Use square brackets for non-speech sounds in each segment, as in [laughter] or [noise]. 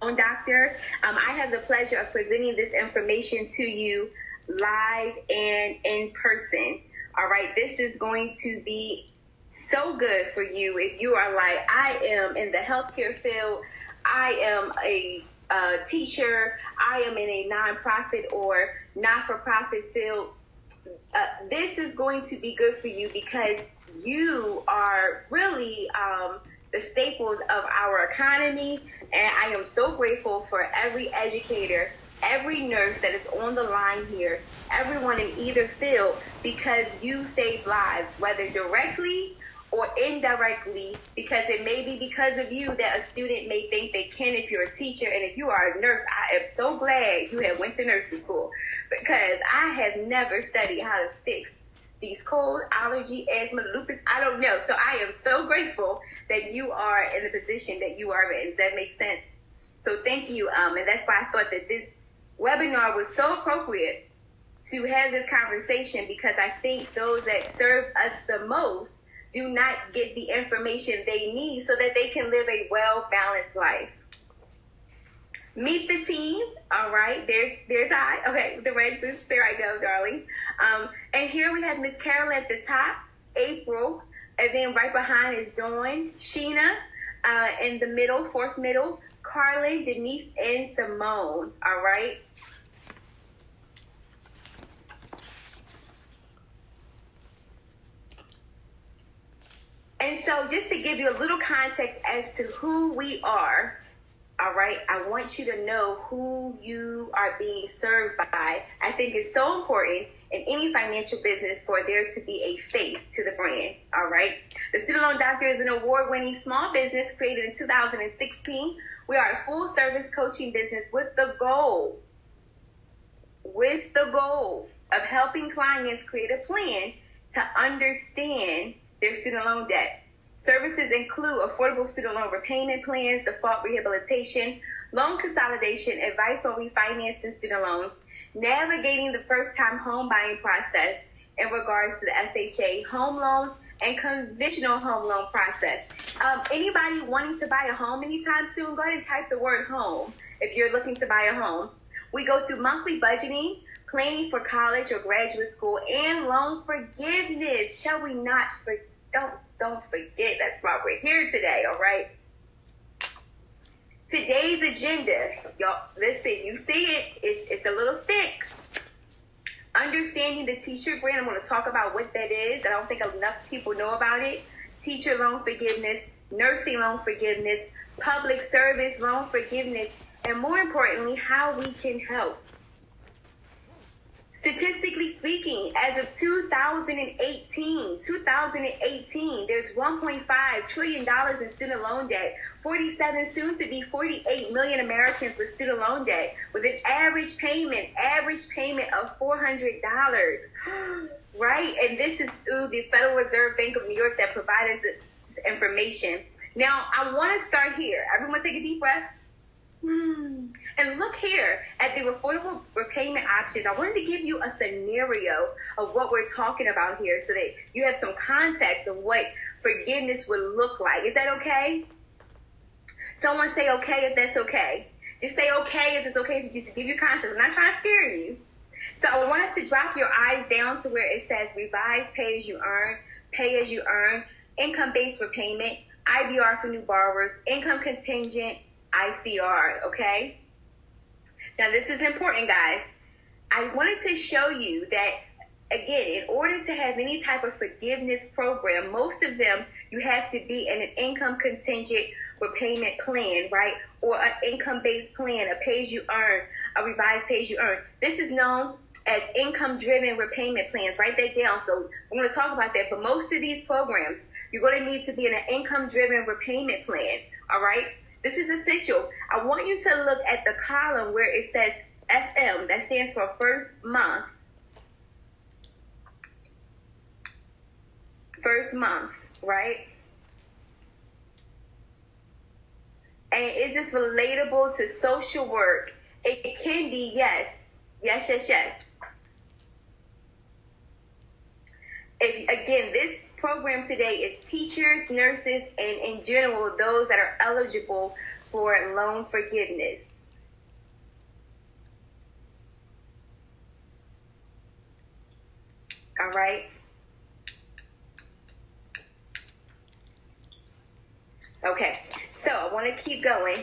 doctor. Um, I have the pleasure of presenting this information to you live and in person. All right, this is going to be so good for you if you are like, I am in the healthcare field, I am a uh, teacher, I am in a nonprofit or not for profit field. Uh, this is going to be good for you because you are really um, the staples of our economy. And I am so grateful for every educator every nurse that is on the line here, everyone in either field, because you save lives, whether directly or indirectly, because it may be because of you that a student may think they can if you're a teacher. And if you are a nurse, I am so glad you have went to nursing school because I have never studied how to fix these cold, allergy, asthma, lupus. I don't know. So I am so grateful that you are in the position that you are in. Does that make sense? So thank you. Um, and that's why I thought that this webinar was so appropriate to have this conversation because I think those that serve us the most do not get the information they need so that they can live a well balanced life. Meet the team. All right, there's there's I. Okay, the red boots. There I go, darling. Um, and here we have Miss Carol at the top, April, and then right behind is Dawn, Sheena, uh, in the middle, fourth middle, Carly, Denise, and Simone. All right. And so, just to give you a little context as to who we are, all right, I want you to know who you are being served by. I think it's so important in any financial business for there to be a face to the brand, all right? The Student Loan Doctor is an award winning small business created in 2016. We are a full service coaching business with the goal, with the goal of helping clients create a plan to understand their student loan debt. Services include affordable student loan repayment plans, default rehabilitation, loan consolidation, advice on refinancing student loans, navigating the first time home buying process in regards to the FHA home loan and conventional home loan process. Um, anybody wanting to buy a home anytime soon, go ahead and type the word home if you're looking to buy a home. We go through monthly budgeting, planning for college or graduate school, and loan forgiveness. Shall we not forget? don't don't forget that's why we're here today, all right? Today's agenda, y'all listen, you see it, it's it's a little thick. Understanding the teacher grant, I'm going to talk about what that is. I don't think enough people know about it. Teacher loan forgiveness, nursing loan forgiveness, public service loan forgiveness, and more importantly, how we can help. Statistically speaking, as of 2018, 2018, there's 1.5 trillion dollars in student loan debt. 47 soon to be 48 million Americans with student loan debt with an average payment, average payment of $400. [gasps] right? And this is through the Federal Reserve Bank of New York that provides this information. Now, I want to start here. Everyone take a deep breath. Hmm. And look here at the affordable repayment options. I wanted to give you a scenario of what we're talking about here so that you have some context of what forgiveness would look like. Is that okay? Someone say okay if that's okay. Just say okay if it's okay if just give you context. I'm not trying to scare you. So I want us to drop your eyes down to where it says revise pay as you earn, pay as you earn, income based repayment, IBR for new borrowers, income contingent, ICR, okay? Now, this is important, guys. I wanted to show you that, again, in order to have any type of forgiveness program, most of them you have to be in an income contingent repayment plan, right? Or an income based plan, a pay as you earn, a revised pay as you earn. This is known as income driven repayment plans. Write that down. So we're going to talk about that. But most of these programs, you're going to need to be in an income driven repayment plan, all right? This is essential. I want you to look at the column where it says FM, that stands for first month. First month, right? And is this relatable to social work? It can be, yes. Yes, yes, yes. If, again, this program today is teachers, nurses, and in general, those that are eligible for loan forgiveness. All right. Okay, so I want to keep going.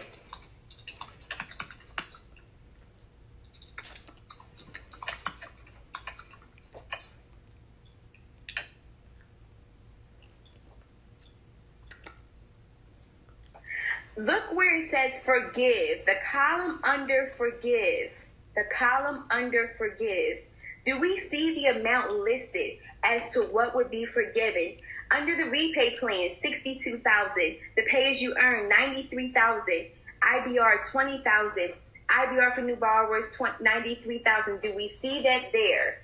Look where it says forgive. The column under forgive. The column under forgive. Do we see the amount listed as to what would be forgiven? Under the repay plan, 62000 The pay as you earn, 93000 IBR, 20000 IBR for new borrowers, 93000 Do we see that there?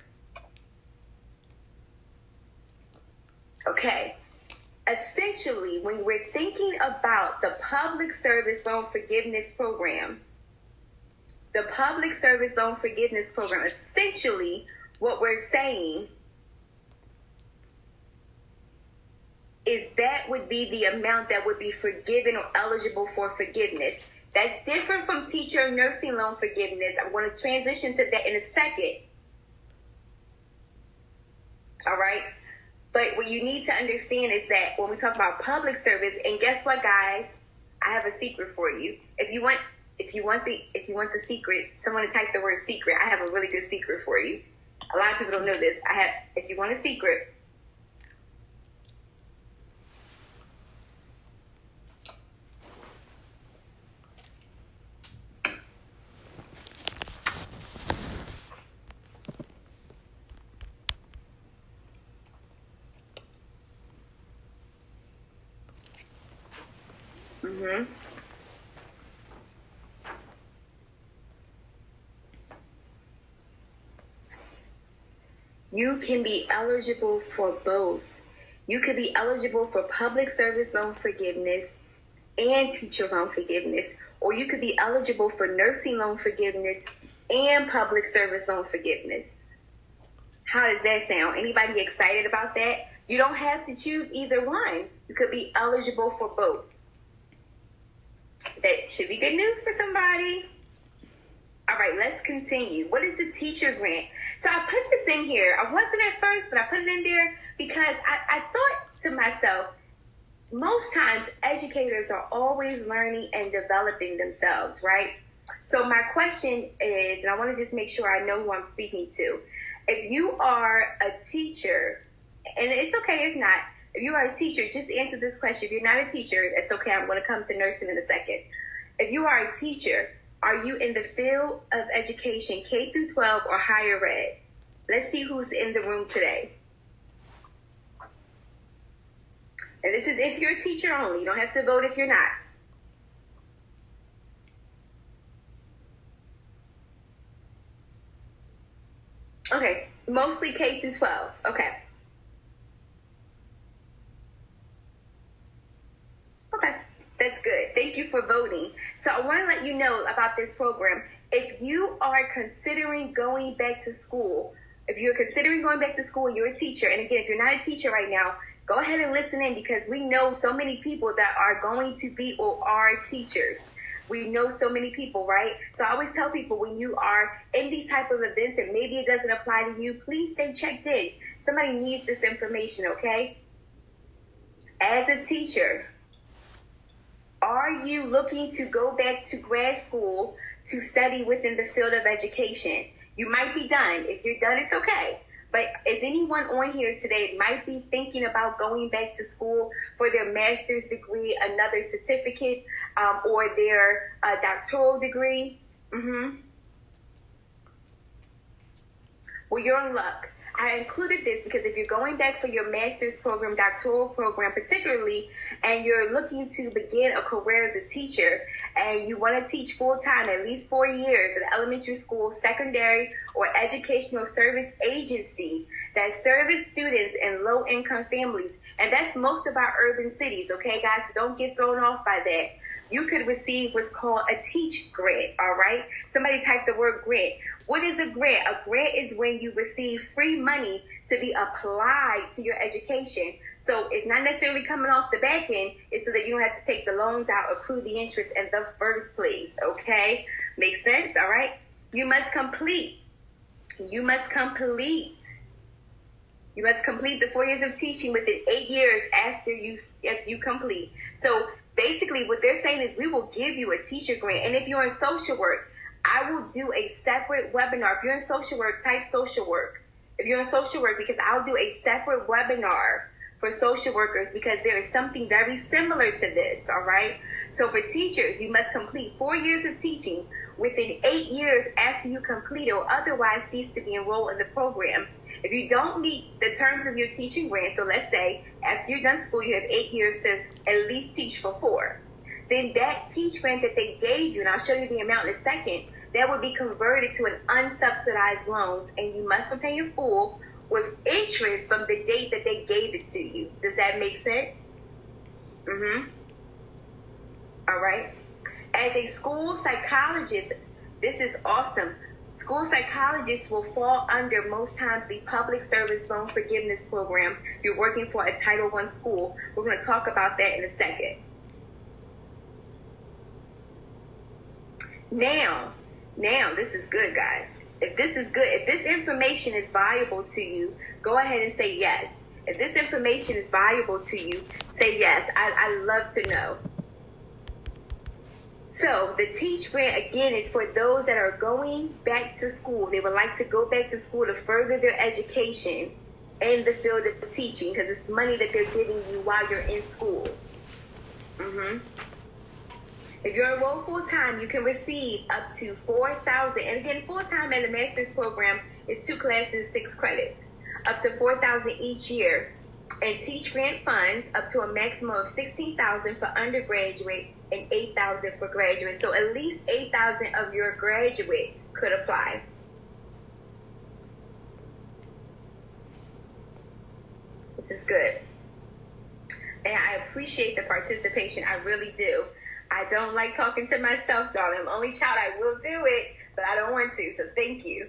Okay essentially, when we're thinking about the public service loan forgiveness program, the public service loan forgiveness program, essentially, what we're saying is that would be the amount that would be forgiven or eligible for forgiveness. That's different from teacher nursing loan forgiveness. I'm going to transition to that in a second. All right. But what you need to understand is that when we talk about public service, and guess what, guys? I have a secret for you. If you want, if you want the, if you want the secret, someone to type the word secret. I have a really good secret for you. A lot of people don't know this. I have. If you want a secret, Mm-hmm. You can be eligible for both. You could be eligible for public service loan forgiveness and teacher loan forgiveness, or you could be eligible for nursing loan forgiveness and public service loan forgiveness. How does that sound? Anybody excited about that? You don't have to choose either one. You could be eligible for both that should be good news for somebody. All right, let's continue. What is the teacher grant? So I put this in here. I wasn't at first, but I put it in there because I, I thought to myself, most times educators are always learning and developing themselves, right? So my question is, and I want to just make sure I know who I'm speaking to. If you are a teacher, and it's okay if not, if you are a teacher, just answer this question. If you're not a teacher, that's okay. I'm going to come to nursing in a second. If you are a teacher, are you in the field of education, K through 12 or higher ed? Let's see who's in the room today. And this is if you're a teacher only. You don't have to vote if you're not. Okay, mostly K through 12. Okay. That's good. Thank you for voting. So I want to let you know about this program. If you are considering going back to school, if you're considering going back to school and you're a teacher, and again, if you're not a teacher right now, go ahead and listen in because we know so many people that are going to be or are teachers. We know so many people, right? So I always tell people when you are in these type of events and maybe it doesn't apply to you, please stay checked in. Somebody needs this information, okay? As a teacher, are you looking to go back to grad school to study within the field of education? You might be done. If you're done, it's okay. But is anyone on here today might be thinking about going back to school for their master's degree, another certificate, um, or their uh, doctoral degree? Mm-hmm. Well, you're in luck. I included this because if you're going back for your master's program, doctoral program, particularly, and you're looking to begin a career as a teacher and you want to teach full time at least four years at elementary school, secondary, or educational service agency that service students in low income families, and that's most of our urban cities, okay, guys? So don't get thrown off by that. you could receive what's called a teach grant, all right? Somebody type the word grant. What is a grant? A grant is when you receive free money to be applied to your education. So it's not necessarily coming off the back end. It's so that you don't have to take the loans out, accrue the interest in the first place. Okay? Makes sense? All right? You must complete. You must complete. You must complete the four years of teaching within eight years after you if you complete. So basically, what they're saying is we will give you a teacher grant, and if you're in social work, I will do a separate webinar. If you're in social work, type social work. If you're in social work, because I'll do a separate webinar for social workers because there is something very similar to this, all right? So for teachers, you must complete four years of teaching within eight years after you complete or otherwise cease to be enrolled in the program. If you don't meet the terms of your teaching grant, so let's say after you're done school, you have eight years to at least teach for four, then that teach grant that they gave you, and I'll show you the amount in a second, that would be converted to an unsubsidized loan, and you must repay in full with interest from the date that they gave it to you. Does that make sense? Mm-hmm. All right. As a school psychologist, this is awesome. School psychologists will fall under most times the public service loan forgiveness program if you're working for a Title I school. We're going to talk about that in a second. Now, now this is good, guys. If this is good, if this information is valuable to you, go ahead and say yes. If this information is valuable to you, say yes. I, I love to know. So the Teach Grant again is for those that are going back to school. They would like to go back to school to further their education in the field of teaching because it's money that they're giving you while you're in school. Mm-hmm. If you're enrolled full time, you can receive up to four thousand. And again, full time in the master's program is two classes, six credits, up to four thousand each year. And teach grant funds up to a maximum of sixteen thousand for undergraduate and 8,000 for graduate. So at least 8,000 of your graduate could apply. This is good. And I appreciate the participation. I really do. I don't like talking to myself, darling. I'm only child. I will do it, but I don't want to. So thank you.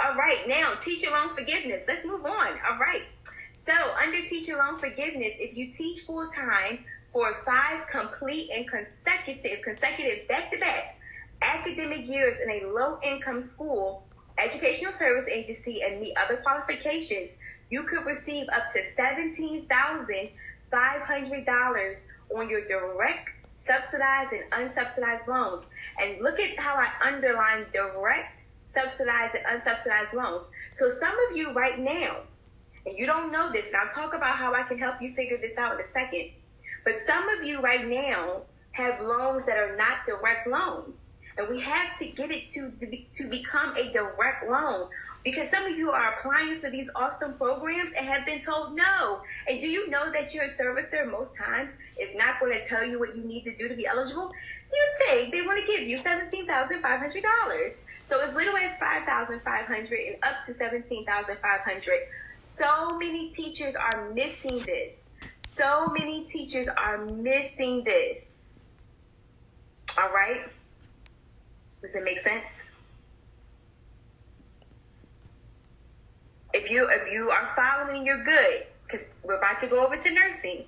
All right, now teacher loan forgiveness. Let's move on. All right. So under teacher loan forgiveness, if you teach full time, for five complete and consecutive, consecutive back-to-back academic years in a low-income school, educational service agency, and meet other qualifications, you could receive up to $17,500 on your direct, subsidized, and unsubsidized loans. And look at how I underline direct, subsidized, and unsubsidized loans. So some of you right now, and you don't know this, and I'll talk about how I can help you figure this out in a second but some of you right now have loans that are not direct loans. And we have to get it to, to, be, to become a direct loan because some of you are applying for these awesome programs and have been told no. And do you know that your servicer most times is not going to tell you what you need to do to be eligible? Do you say they want to give you $17,500. So as little as 5500 and up to 17500 So many teachers are missing this. So many teachers are missing this. All right? Does it make sense? If you if you are following, you're good. Because we're about to go over to nursing.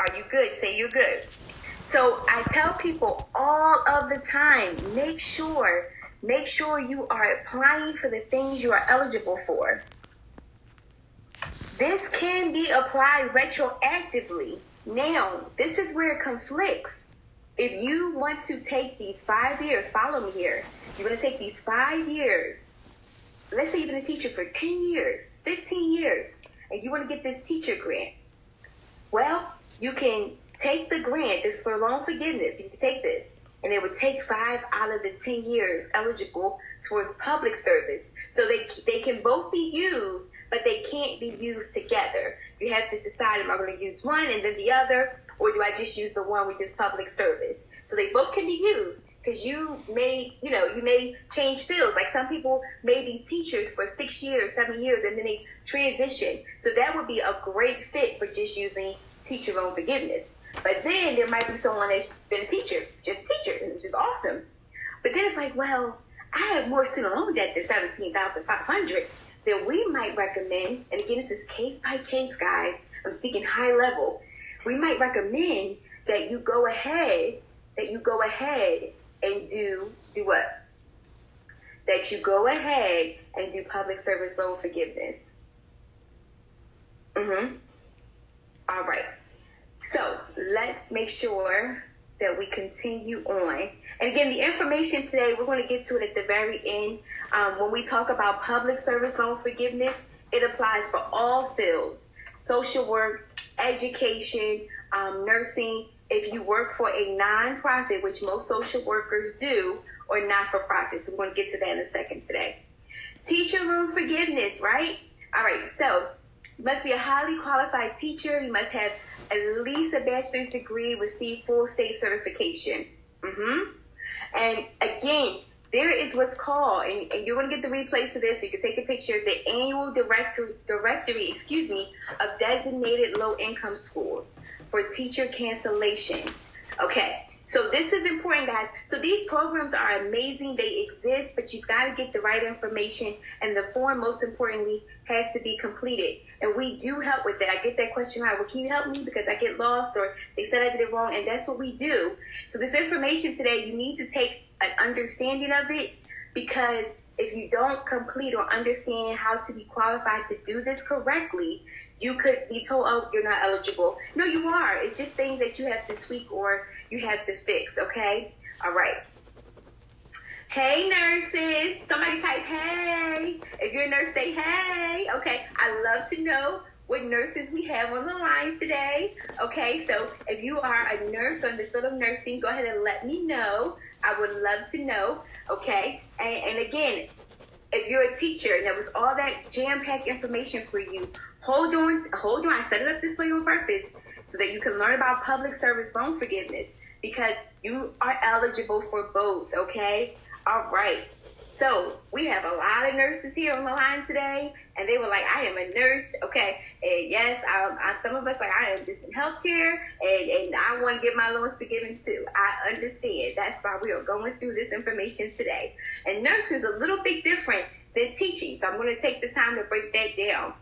Are you good? Say you're good. So I tell people all of the time, make sure, make sure you are applying for the things you are eligible for. This can be applied retroactively. Now, this is where it conflicts. If you want to take these five years, follow me here. You're going to take these five years. Let's say you've been a teacher for 10 years, 15 years, and you want to get this teacher grant. Well, you can take the grant. This for loan forgiveness. You can take this, and it would take five out of the 10 years eligible towards public service. So they, they can both be used but they can't be used together. You have to decide, am I going to use one and then the other, or do I just use the one which is public service? So they both can be used because you may, you know, you may change fields. Like some people may be teachers for six years, seven years, and then they transition. So that would be a great fit for just using teacher loan forgiveness. But then there might be someone that's been a teacher, just teacher, which is awesome. But then it's like, well, I have more student loan debt than seventeen thousand five hundred. Then we might recommend, and again, this is case by case, guys. I'm speaking high level. We might recommend that you go ahead, that you go ahead and do do what? That you go ahead and do public service loan forgiveness. Mm-hmm. All right. So let's make sure that we continue on. And again, the information today, we're going to get to it at the very end. Um, when we talk about public service loan forgiveness, it applies for all fields social work, education, um, nursing. If you work for a nonprofit, which most social workers do, or not for profit. So we're going to get to that in a second today. Teacher loan forgiveness, right? All right, so must be a highly qualified teacher. You must have at least a bachelor's degree, receive full state certification. Mm-hmm. And again, there is what's called, and, and you're going to get the replay to this. So you can take a picture. of The annual directory, directory, excuse me, of designated low income schools for teacher cancellation. Okay, so this is important, guys. So these programs are amazing. They exist, but you've got to get the right information, and the form, most importantly, has to be completed. And we do help with that. I get that question right. Well, can you help me because I get lost or they said I did it wrong? And that's what we do. So this information today, you need to take an understanding of it because if you don't complete or understand how to be qualified to do this correctly, you could be told, oh, you're not eligible. No, you are. It's just things that you have to tweak or you have to fix, okay? All right. Hey, nurses. Somebody type hey. If you're a nurse, say hey. Okay. I love to know what nurses we have on the line today. Okay. So if you are a nurse or in the field of nursing, go ahead and let me know. I would love to know. Okay. And, and again, if you're a teacher and there was all that jam-packed information for you, hold on, hold on. I set it up this way on purpose so that you can learn about public service loan forgiveness because you are eligible for both, okay? All right. So we have a lot of nurses here on the line today, and they were like, "I am a nurse, okay." And yes, I, I, some of us like I am just in healthcare, and and I want to get my loans forgiven too. I understand. That's why we are going through this information today. And nursing is a little bit different than teaching, so I'm going to take the time to break that down.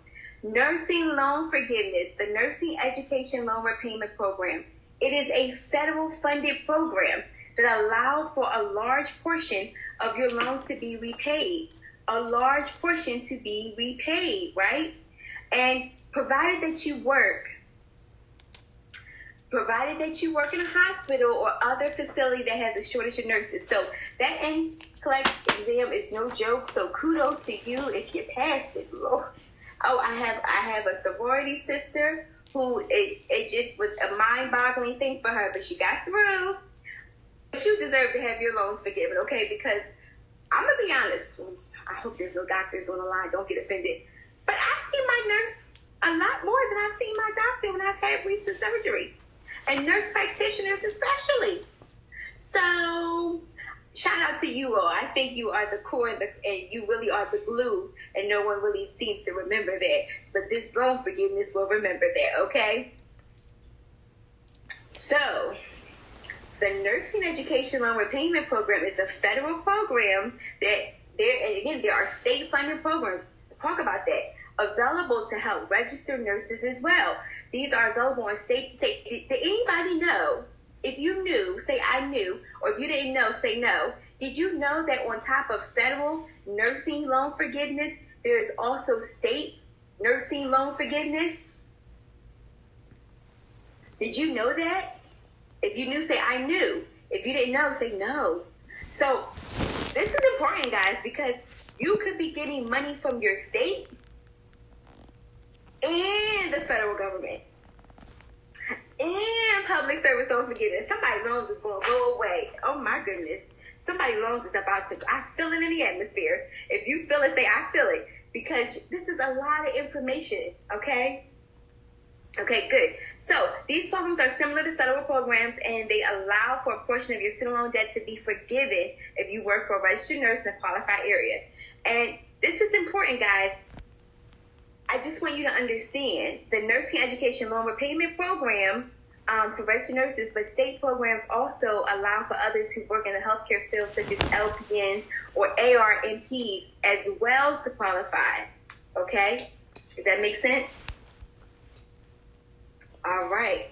Nursing loan forgiveness, the Nursing Education Loan Repayment Program. It is a federal funded program that allows for a large portion of your loans to be repaid, a large portion to be repaid, right? And provided that you work, provided that you work in a hospital or other facility that has a shortage of nurses. So that NCLEX exam is no joke. So kudos to you if you passed it, Lord. Oh, I have I have a sorority sister who it, it just was a mind boggling thing for her, but she got through. But you deserve to have your loans forgiven, okay? Because I'm gonna be honest. I hope there's no doctors on the line. Don't get offended. But I see my nurse a lot more than I've seen my doctor when I've had recent surgery, and nurse practitioners especially. So shout out to you all. I think you are the core and, the, and you really are the glue, and no one really seems to remember that. But this loan forgiveness will remember that, okay? So, the Nursing Education Loan Repayment Program is a federal program that there, and again, there are state funded programs. Let's talk about that. Available to help registered nurses as well. These are available on state to state. Did, did anybody know if you knew, say I knew, or if you didn't know, say no. Did you know that on top of federal nursing loan forgiveness, there is also state nursing loan forgiveness? Did you know that? If you knew, say I knew. If you didn't know, say no. So this is important, guys, because you could be getting money from your state and the federal government and public service don't forget it. somebody loans is going to go away. Oh my goodness. Somebody loans is about to, I feel it in the atmosphere. If you feel it, say, I feel it. Because this is a lot of information, okay? Okay, good. So these programs are similar to federal programs and they allow for a portion of your student loan debt to be forgiven if you work for a registered nurse in a qualified area. And this is important, guys. I just want you to understand the Nursing Education Loan Repayment Program um, for registered nurses, but state programs also allow for others who work in the healthcare field, such as LPN or ARNPs, as well to qualify. Okay, does that make sense? All right.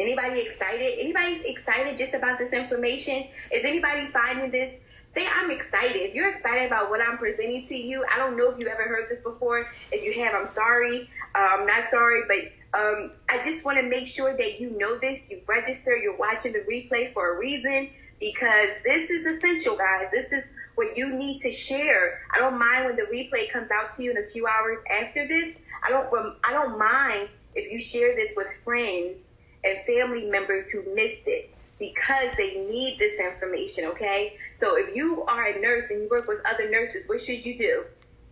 Anybody excited? Anybody excited just about this information? Is anybody finding this? Say I'm excited. If you're excited about what I'm presenting to you, I don't know if you ever heard this before. If you have, I'm sorry. I'm not sorry, but um, I just want to make sure that you know this. You've registered. You're watching the replay for a reason because this is essential, guys. This is what you need to share. I don't mind when the replay comes out to you in a few hours after this. I don't. I don't mind if you share this with friends and family members who missed it because they need this information, okay? So if you are a nurse and you work with other nurses, what should you do?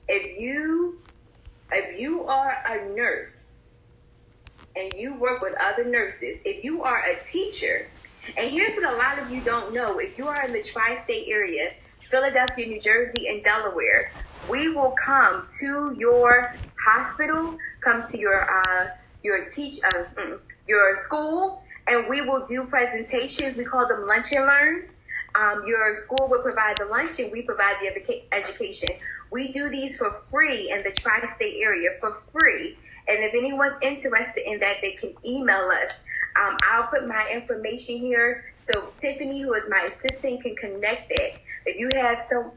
If you if you are a nurse and you work with other nurses, if you are a teacher, and here's what a lot of you don't know, if you are in the tri-state area, Philadelphia, New Jersey, and Delaware, we will come to your hospital, come to your uh, your teach uh, mm, your school, and we will do presentations. We call them lunch and learns. Um, your school will provide the lunch, and we provide the education. We do these for free in the tri-state area for free. And if anyone's interested in that, they can email us. Um, I'll put my information here so Tiffany, who is my assistant, can connect it. If you have some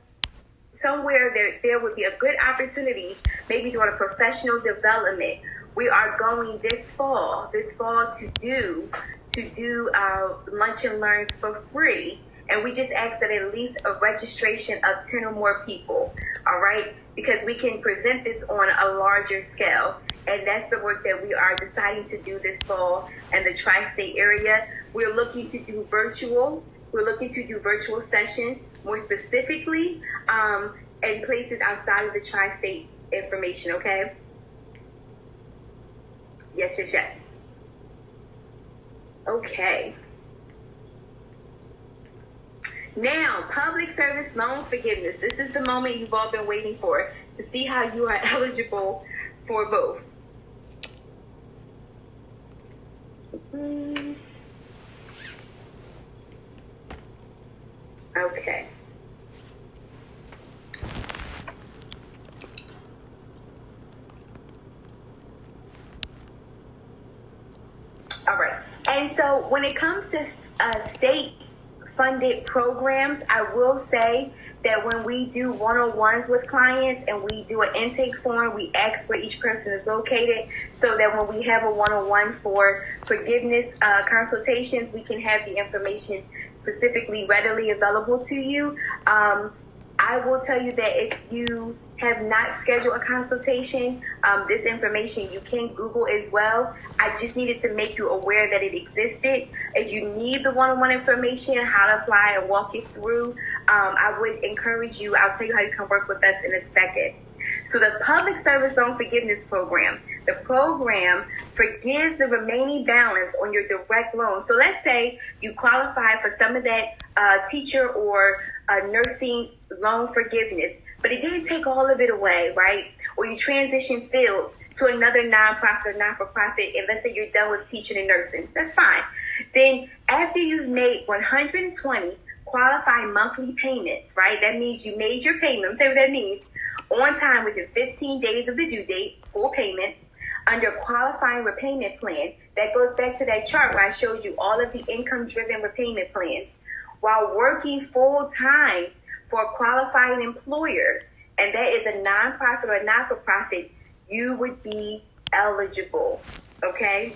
somewhere there there would be a good opportunity, maybe doing a professional development we are going this fall, this fall to do to do uh, lunch and learns for free. And we just ask that at least a registration of 10 or more people, all right? Because we can present this on a larger scale. And that's the work that we are deciding to do this fall in the tri state area. We're looking to do virtual. We're looking to do virtual sessions more specifically um, in places outside of the tri state information, okay? Yes, yes, yes. Okay. Now, public service loan forgiveness. This is the moment you've all been waiting for to see how you are [laughs] eligible for both. Mm. Okay. All right. And so when it comes to uh, state funded programs, I will say that when we do one on ones with clients and we do an intake form, we ask where each person is located so that when we have a one on one for forgiveness uh, consultations, we can have the information specifically readily available to you. Um, I will tell you that if you have not scheduled a consultation, um, this information you can Google as well. I just needed to make you aware that it existed. If you need the one-on-one information, how to apply and walk you through, um, I would encourage you. I'll tell you how you can work with us in a second. So the Public Service Loan Forgiveness Program, the program forgives the remaining balance on your direct loan. So let's say you qualify for some of that uh, teacher or uh, nursing loan forgiveness, but it didn't take all of it away, right? Or you transition fields to another nonprofit or not for profit, and let's say you're done with teaching and nursing, that's fine. Then after you've made 120 qualified monthly payments, right? That means you made your payment. Say what that means. On time within 15 days of the due date, full payment under qualifying repayment plan. That goes back to that chart where I showed you all of the income driven repayment plans while working full time for a qualifying employer, and that is a nonprofit or not for profit, you would be eligible. Okay?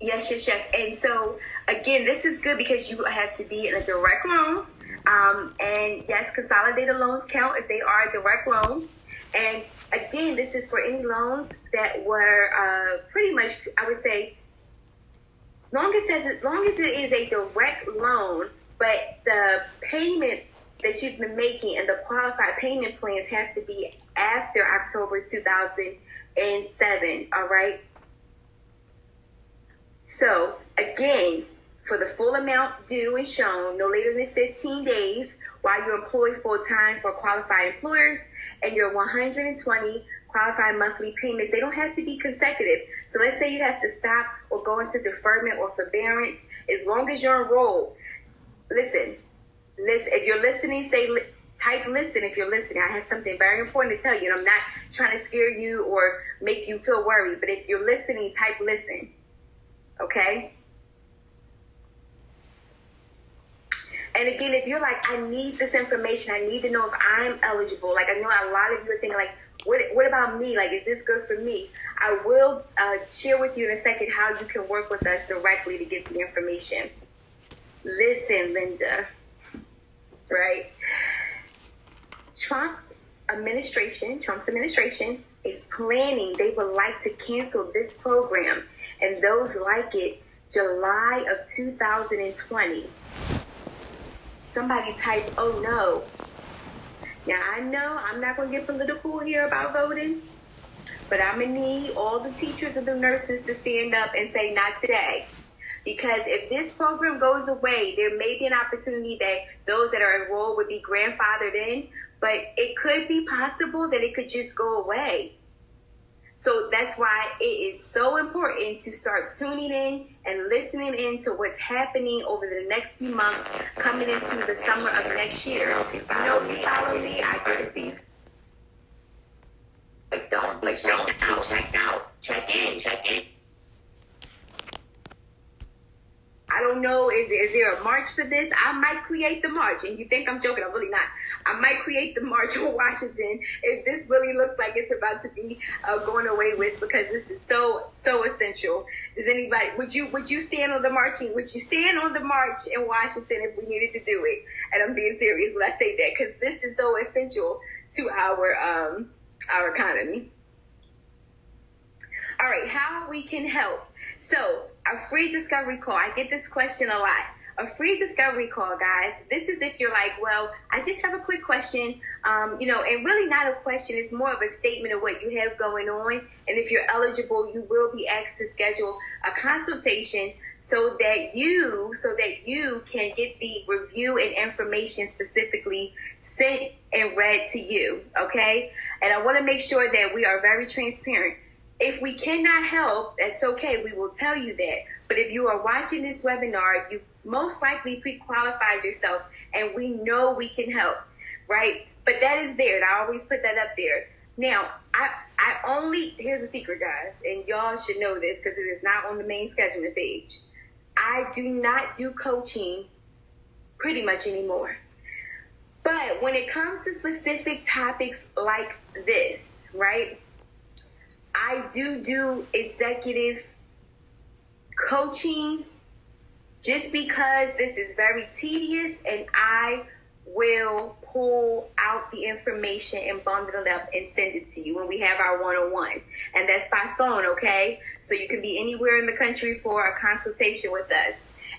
Yes, yes, yes. And so, again, this is good because you have to be in a direct loan. Um, and yes, consolidated loans count if they are a direct loan. And again, this is for any loans that were uh, pretty much, I would say, long as as long as it is a direct loan, but the payment that you've been making and the qualified payment plans have to be after October 2007. All right. So again, for the full amount due and shown no later than 15 days while you're employed full time for qualified employers and your 120 qualified monthly payments. They don't have to be consecutive. So let's say you have to stop or go into deferment or forbearance. As long as you're enrolled, listen, listen. If you're listening, say type listen if you're listening. I have something very important to tell you, and I'm not trying to scare you or make you feel worried. But if you're listening, type listen. Okay. And again, if you're like, I need this information, I need to know if I'm eligible. Like I know a lot of you are thinking, like, what, what about me? Like, is this good for me? I will uh, share with you in a second how you can work with us directly to get the information. Listen, Linda, right? Trump administration, Trump's administration is planning, they would like to cancel this program and those like it July of 2020. Somebody type, oh no, now, I know I'm not going to get political here about voting, but I'm going to need all the teachers and the nurses to stand up and say, not today. Because if this program goes away, there may be an opportunity that those that are enrolled would be grandfathered in, but it could be possible that it could just go away. So that's why it is so important to start tuning in and listening in to what's happening over the next few months coming into the summer of next year. You know, if follow me, I to you. Don't, but don't check out, check in, check in. I don't know. Is, is there a march for this? I might create the march. And you think I'm joking. I'm really not. I might create the march [laughs] in Washington if this really looks like it's about to be uh, going away with because this is so, so essential. Does anybody, would you, would you stand on the marching? Would you stand on the march in Washington if we needed to do it? And I'm being serious when I say that because this is so essential to our, um, our economy. All right. How we can help. So a free discovery call. I get this question a lot. A free discovery call, guys. This is if you're like, well, I just have a quick question, um, you know, and really not a question. It's more of a statement of what you have going on. And if you're eligible, you will be asked to schedule a consultation so that you, so that you can get the review and information specifically sent and read to you. Okay. And I want to make sure that we are very transparent if we cannot help, that's okay. We will tell you that. But if you are watching this webinar, you've most likely pre-qualified yourself and we know we can help, right? But that is there. And I always put that up there. Now, I, I only, here's a secret, guys, and y'all should know this because it is not on the main scheduling page. I do not do coaching pretty much anymore. But when it comes to specific topics like this, right? I do do executive coaching just because this is very tedious and I will pull out the information and bundle it up and send it to you when we have our one-on-one. And that's by phone okay? So you can be anywhere in the country for a consultation with us.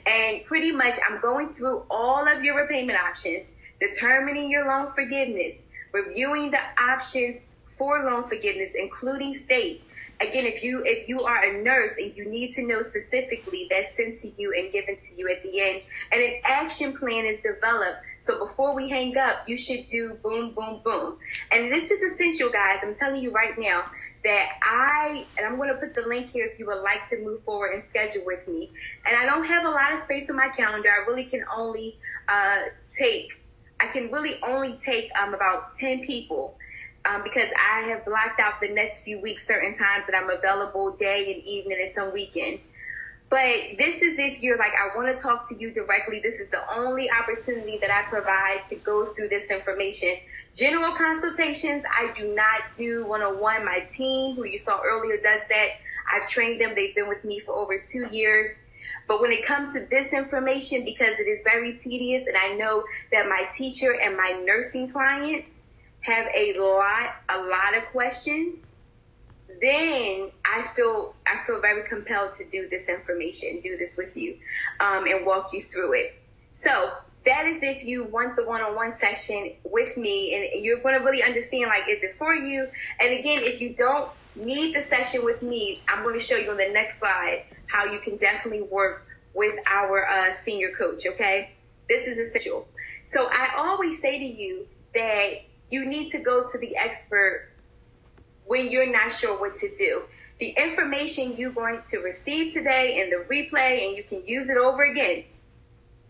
And pretty much i'm going through all of your repayment options determining your loan forgiveness reviewing the options for loan forgiveness, including state. Again, if you if you are a nurse and you need to know specifically, that's sent to you and given to you at the end. And an action plan is developed. So before we hang up, you should do boom, boom, boom. And this is essential, guys. I'm telling you right now that I, and I'm going to put the link here if you would like to move forward and schedule with me. And I don't have a lot of space in my calendar. I really can only uh, take, I can really only take um, about 10 people um, because I have blocked out the next few weeks certain times that I'm available day and evening and some weekend. But this is if you're like, I want to talk to you directly. This is the only opportunity that I provide to go through this information. General consultations, I do not do one on one. My team, who you saw earlier, does that. I've trained them. They've been with me for over two years. But when it comes to this information, because it is very tedious, and I know that my teacher and my nursing clients, have a lot, a lot of questions, then I feel I feel very compelled to do this information, do this with you, um, and walk you through it. So that is if you want the one-on-one session with me, and you're going to really understand like is it for you? And again, if you don't need the session with me, I'm going to show you on the next slide how you can definitely work with our uh, senior coach, okay? This is essential. So I always say to you that you need to go to the expert when you're not sure what to do. The information you're going to receive today in the replay, and you can use it over again,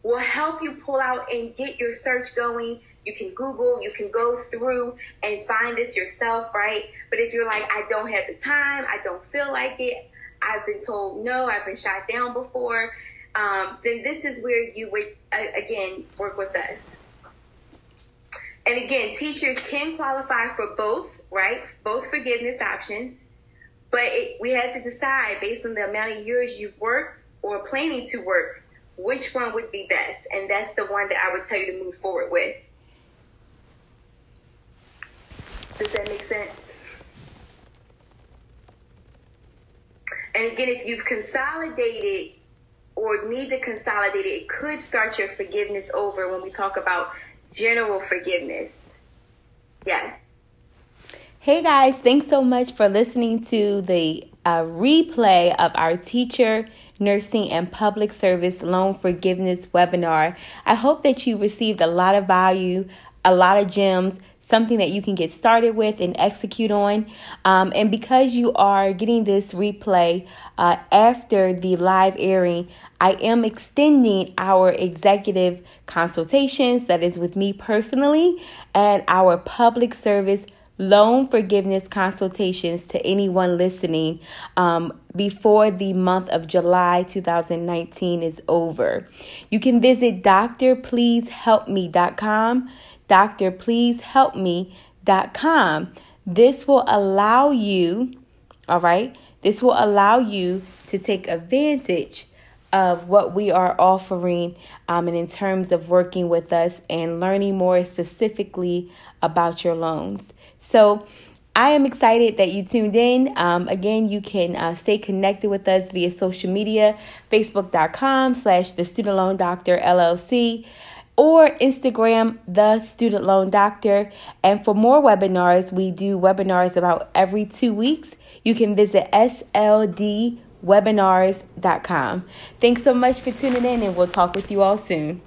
will help you pull out and get your search going. You can Google, you can go through and find this yourself, right? But if you're like, I don't have the time, I don't feel like it, I've been told no, I've been shot down before, um, then this is where you would, uh, again, work with us. And again, teachers can qualify for both, right? Both forgiveness options. But it, we have to decide based on the amount of years you've worked or planning to work, which one would be best. And that's the one that I would tell you to move forward with. Does that make sense? And again, if you've consolidated or need to consolidate it, it could start your forgiveness over when we talk about general forgiveness. Yes. Hey guys, thanks so much for listening to the uh, replay of our teacher, nursing, and public service loan forgiveness webinar. I hope that you received a lot of value, a lot of gems something that you can get started with and execute on. Um, and because you are getting this replay uh, after the live airing, I am extending our executive consultations, that is with me personally, and our public service loan forgiveness consultations to anyone listening um, before the month of July 2019 is over. You can visit drpleasehelpme.com, drpleasehelpme.com. This will allow you, all right, this will allow you to take advantage of what we are offering um, and in terms of working with us and learning more specifically about your loans. So, I am excited that you tuned in. Um, again, you can uh, stay connected with us via social media, facebook.com slash the student loan doctor LLC or Instagram, the student loan doctor. And for more webinars, we do webinars about every two weeks. You can visit SLD webinars.com. Thanks so much for tuning in, and we'll talk with you all soon.